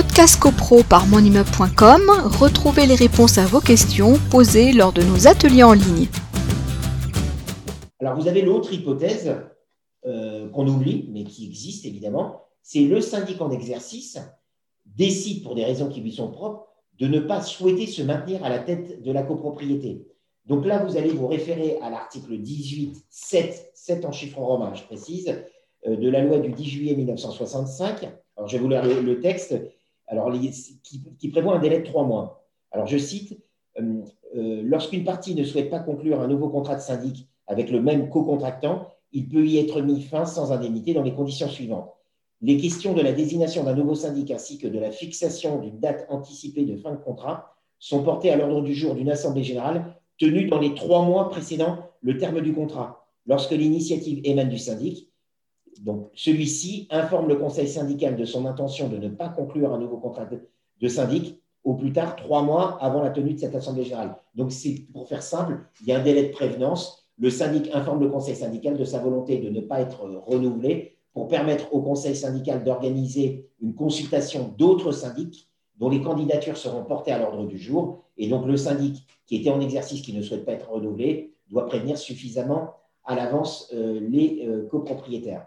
Podcast CoPro par monimmeuble.com, retrouvez les réponses à vos questions posées lors de nos ateliers en ligne. Alors, vous avez l'autre hypothèse euh, qu'on oublie, mais qui existe évidemment, c'est le syndic en exercice décide, pour des raisons qui lui sont propres, de ne pas souhaiter se maintenir à la tête de la copropriété. Donc là, vous allez vous référer à l'article 18, 7, 7 en chiffres romains, je précise, euh, de la loi du 10 juillet 1965. Alors, je vais vous lire le, texte, alors, qui, prévoit un délai de trois mois. Alors, je cite, euh, euh, lorsqu'une partie ne souhaite pas conclure un nouveau contrat de syndic avec le même co-contractant, il peut y être mis fin sans indemnité dans les conditions suivantes. Les questions de la désignation d'un nouveau syndic ainsi que de la fixation d'une date anticipée de fin de contrat sont portées à l'ordre du jour d'une assemblée générale tenue dans les trois mois précédant le terme du contrat, lorsque l'initiative émane du syndic. Donc, celui-ci informe le conseil syndical de son intention de ne pas conclure un nouveau contrat de, syndic au plus tard trois mois avant la tenue de cette assemblée générale. Donc, c'est pour faire simple, il y a un délai de prévenance. Le syndic informe le conseil syndical de sa volonté de ne pas être renouvelé pour permettre au conseil syndical d'organiser une consultation d'autres syndics dont les candidatures seront portées à l'ordre du jour. Et donc le syndic qui était en exercice, qui ne souhaite pas être renouvelé, doit prévenir suffisamment à l'avance euh, les euh, copropriétaires.